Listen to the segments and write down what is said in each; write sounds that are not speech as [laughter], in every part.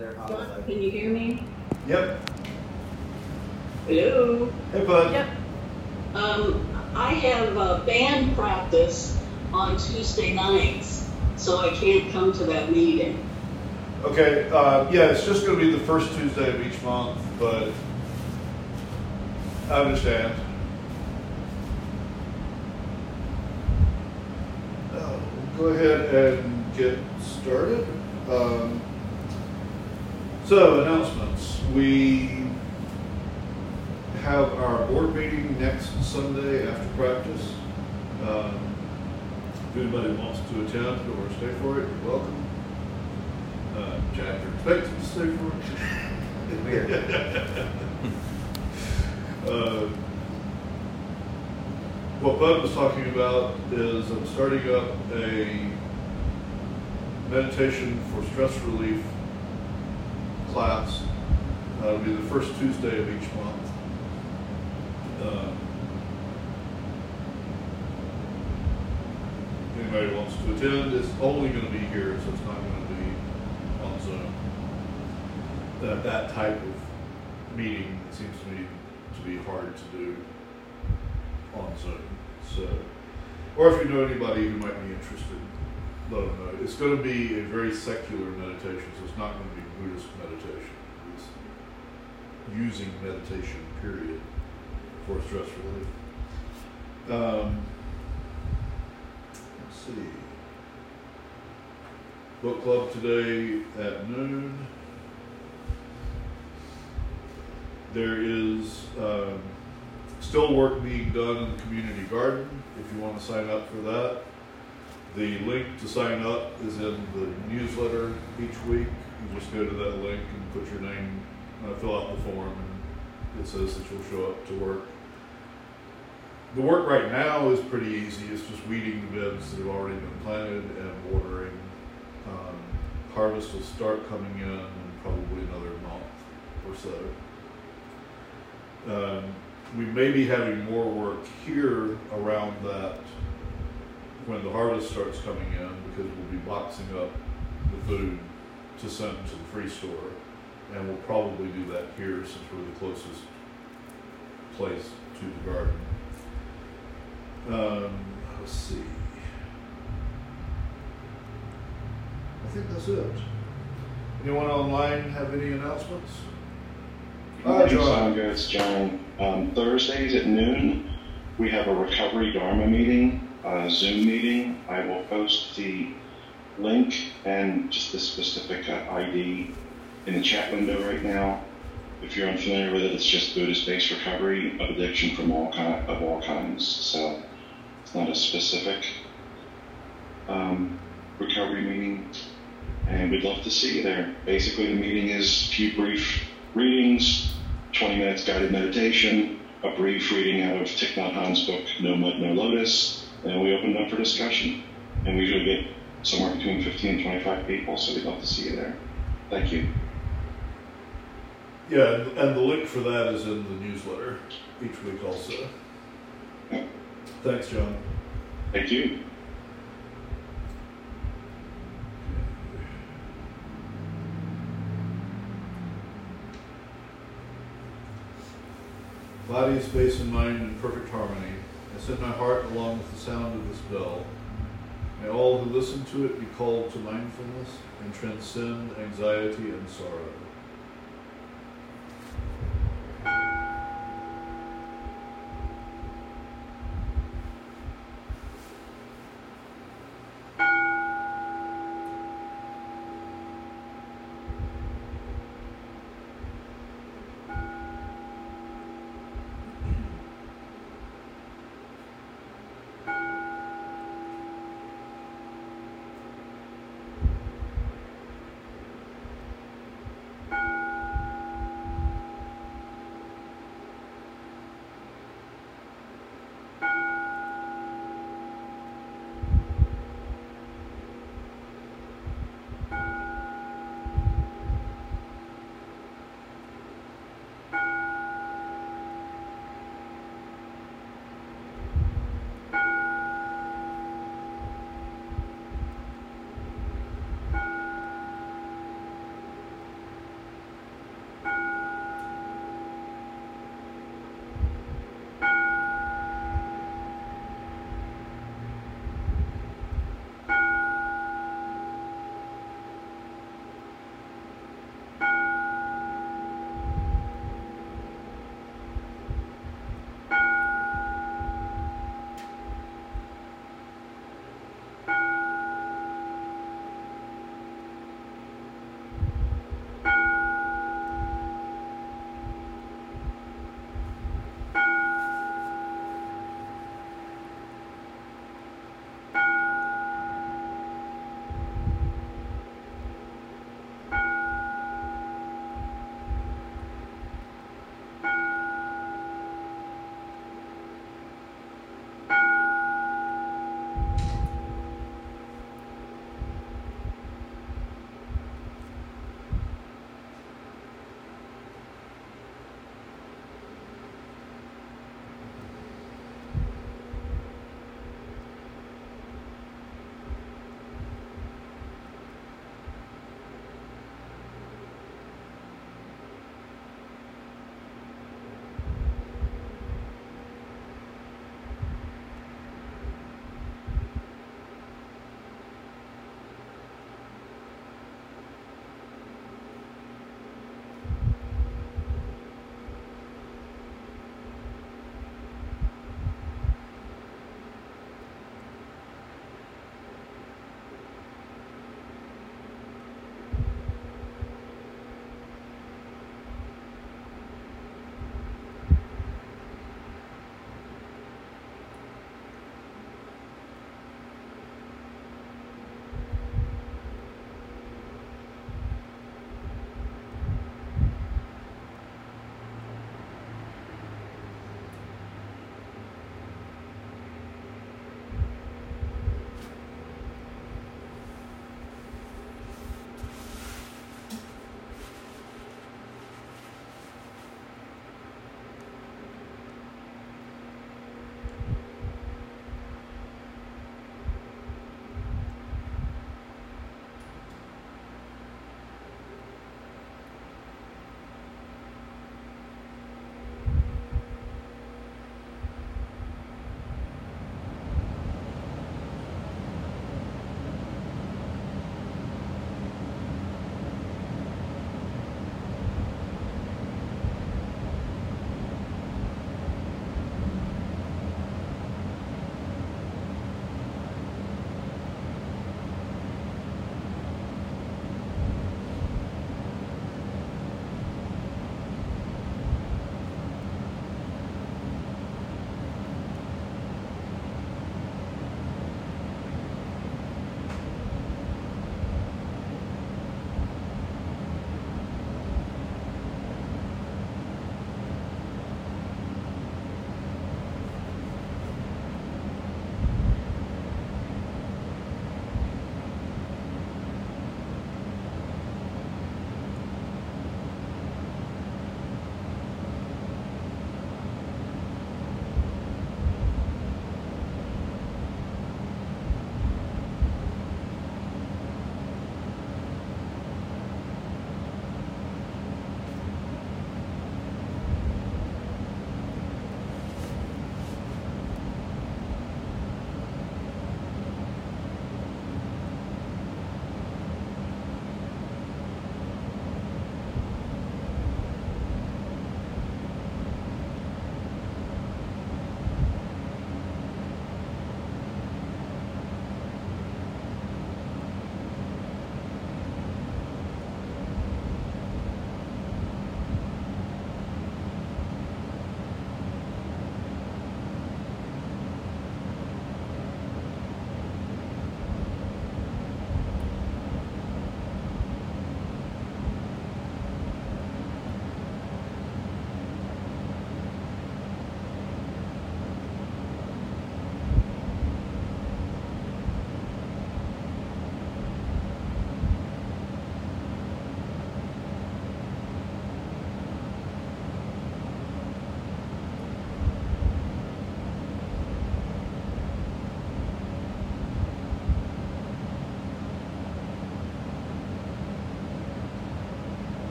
there John, can you hear me? Yep. Hello? Hey, bud. Yep. Um, I have uh, band practice on Tuesday nights, so I can't come to that meeting. Okay, uh, yeah, it's just gonna be the first Tuesday of each month, but I understand. Uh, we'll Go ahead and get started. Um, so announcements, we have our board meeting next Sunday after practice. Um, If anybody wants to attend or stay for it, you're welcome. Uh, Jack, you're expected to stay for it. Weird. [laughs] Uh, What Bud was talking about is I'm starting up a meditation for stress relief class. Uh, It'll be the first Tuesday of each month. Uh, Anybody wants to attend, it's only gonna be here, so it's not gonna be on Zoom. That, that type of meeting seems to me to be hard to do on Zoom, so. Or if you know anybody who might be interested, them know. It's gonna be a very secular meditation, so it's not gonna be Buddhist meditation. It's using meditation, period, for stress relief. Um, let's see. Book club today at noon. There is um, still work being done in the community garden. If you want to sign up for that, the link to sign up is in the newsletter each week. You just go to that link and put your name, uh, fill out the form, and it says that you'll show up to work. The work right now is pretty easy. It's just weeding the beds that have already been planted and watering. Um, harvest will start coming in in probably another month or so. Um, we may be having more work here around that when the harvest starts coming in because we'll be boxing up the food to send to the free store. And we'll probably do that here since we're the closest place to the garden. Um, let's see. I think that's it. Anyone online have any announcements? Hi, John. It's John. Um, Thursdays at noon, we have a Recovery Dharma meeting, a Zoom meeting. I will post the link and just the specific uh, ID in the chat window right now. If you're unfamiliar with it, it's just Buddhist-based recovery of addiction from all kind of all kinds. So it's not a specific um, recovery meeting, and we'd love to see you there. Basically, the meeting is a few brief readings, 20 minutes guided meditation, a brief reading out of Thich Nhat Hanh's book, No Mud, No Lotus, and we open it up for discussion. And we usually get somewhere between 15 and 25 people, so we'd love to see you there. Thank you. Yeah, and and the link for that is in the newsletter each week also. Thanks, John. Thank you. Body, space, and mind in perfect harmony. I send my heart along with the sound of this bell. May all who listen to it be called to mindfulness and transcend anxiety and sorrow.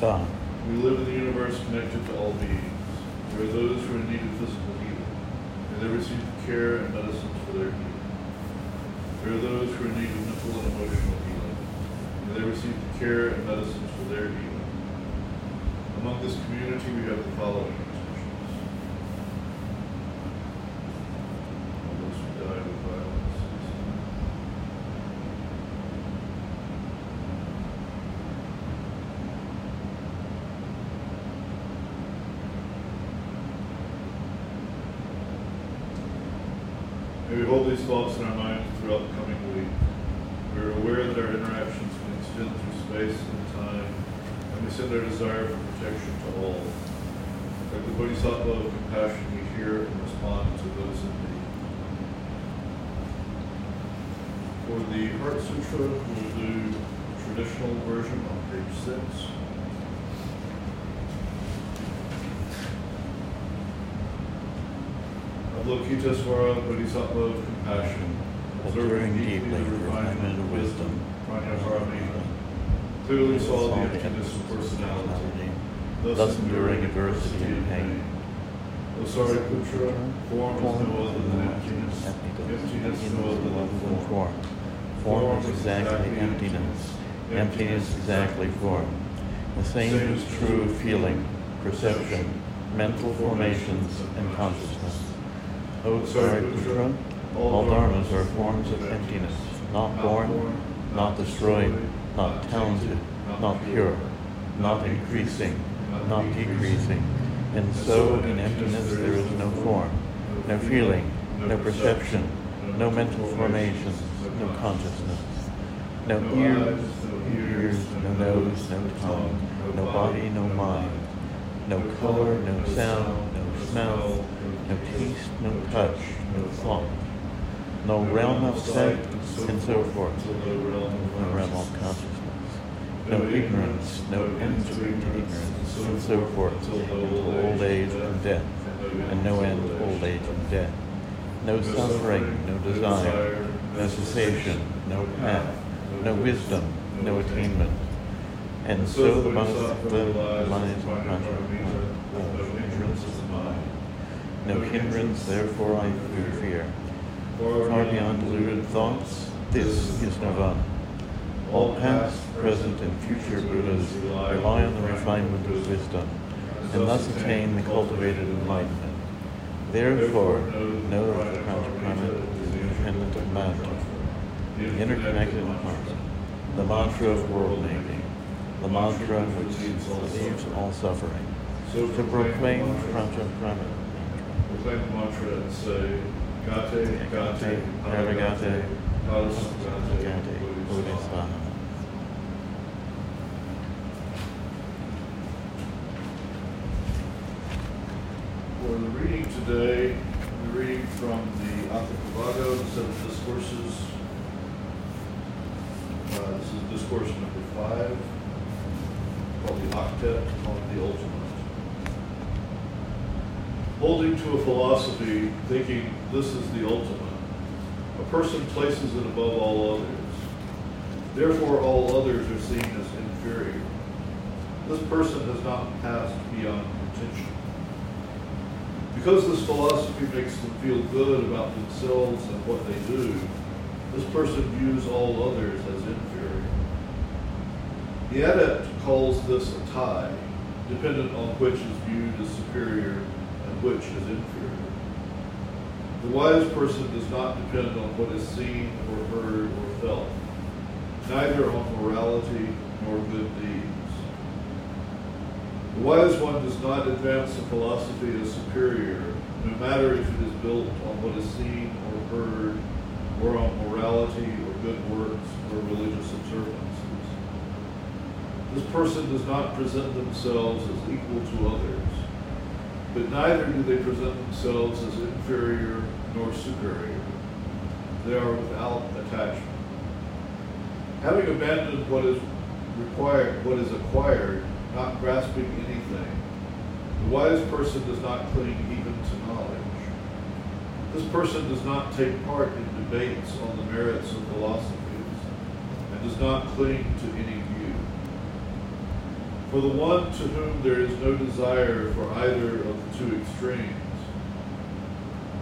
We live in the universe connected to all beings. There are those who are in need of physical healing. May they receive care and medicines for their healing. There are those who are in need of mental and emotional healing. May they receive care and medicines for their healing. Among this community, we have the following intentions. All those who died of violence. We hold these thoughts in our minds throughout the coming week. We are aware that our interactions can extend through space and time, and we send our desire for protection to all. Like the Bodhisattva of compassion, we hear and respond to those in need. For the Heart Sutra, we'll do traditional version on page six. Avalokitesvara Bodhisattva of compassion, Observing deeply the refinement of wisdom, Prajnaparamita, clearly saw the emptiness of personality, thus enduring adversity and pain. O Sariputra, form is no other than emptiness, emptiness no other than form. form. Form is exactly emptiness. Emptiness exactly form. The same is true of feeling, perception, mental formations, and consciousness. O Sariputra, all dharmas are forms of emptiness, not born, not destroyed, not talented, not pure, not increasing, not decreasing. And so in emptiness there is no form, no feeling, no perception, no mental formations, no consciousness, no ears, no ears, no nose, no tongue, no body, no mind, no color, no sound, no smell, no taste, no touch, no thought, no realm of sight, and so forth, no realm of consciousness, no ignorance, no end to ignorance, and so forth, until old age and death, and no end old age and death, no suffering, no desire, no cessation, no path, no wisdom, no attainment. And so the lies contrary all hindrances of mind. No hindrance, therefore I fear. Far beyond deluded thoughts, this is nirvana. All past, present, and future Buddhas rely on the refinement of wisdom, and thus attain the cultivated enlightenment. Therefore, know that the Pranjakrama is independent of matter, the interconnected heart, the mantra of world making, the mantra which relieves all suffering. So to proclaim Pranjakrama Proclaim the mantra and say, Gate, Gate, Paragate, Parasamgate, Gate, Bodhisattva. For the reading today, we're reading from the Atthakavagga, the Seven Discourses. Uh, this is discourse number five, the Octet the Ultimate. Holding to a philosophy, thinking this is the ultimate, a person places it above all others. Therefore, all others are seen as inferior. This person has not passed beyond contention. Because this philosophy makes them feel good about themselves and what they do, this person views all others as inferior. The adept calls this a tie, dependent on which is viewed as superior and which is inferior. The wise person does not depend on what is seen or heard or felt, neither on morality nor good deeds. The wise one does not advance a philosophy as superior, no matter if it is built on what is seen or heard, or on morality or good works or religious observances. This person does not present themselves as equal to others, but neither do they present themselves as inferior nor superior. They are without attachment. Having abandoned what is required, what is acquired, not grasping anything, the wise person does not cling even to knowledge. This person does not take part in debates on the merits of philosophies, and does not cling to any view. For the one to whom there is no desire for either of the two extremes,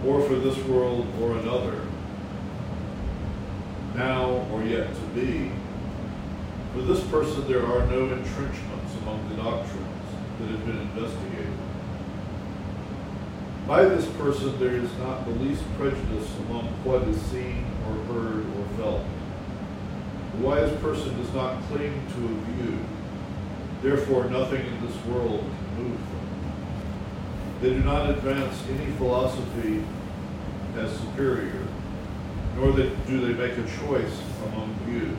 or for this world or another, now or yet to be, for this person there are no entrenchments among the doctrines that have been investigated. By this person there is not the least prejudice among what is seen or heard or felt. The wise person does not cling to a view, therefore nothing in this world can move them. They do not advance any philosophy as superior, nor do they make a choice among views.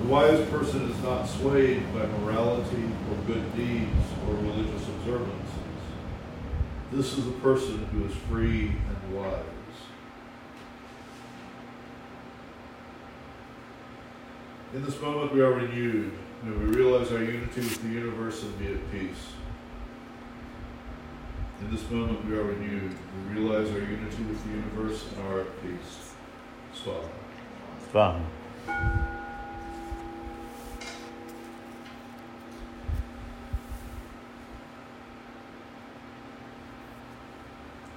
The wise person is not swayed by morality or good deeds or religious observances. This is a person who is free and wise. In this moment, we are renewed. May we realize our unity with the universe and be at peace. In this moment, we are renewed. We realize our unity with the universe and are at peace. Swaha. Swaha.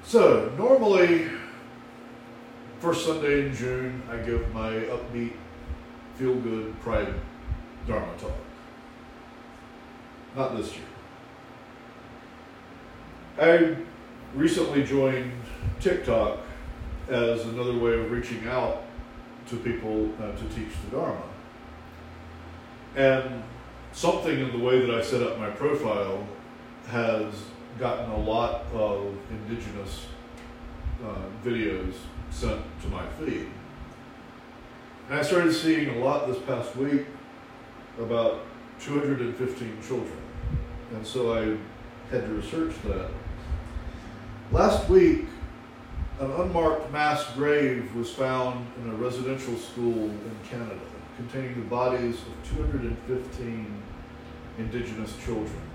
So, normally, first Sunday in June, I give my upbeat, feel good, pride Dharma talk. Not this year. I recently joined TikTok as another way of reaching out to people uh, to teach the Dharma. And something in the way that I set up my profile has gotten a lot of indigenous uh, videos sent to my feed. And I started seeing a lot this past week about 215 children. And so I had to research that. Last week, an unmarked mass grave was found in a residential school in Canada containing the bodies of 215 indigenous children.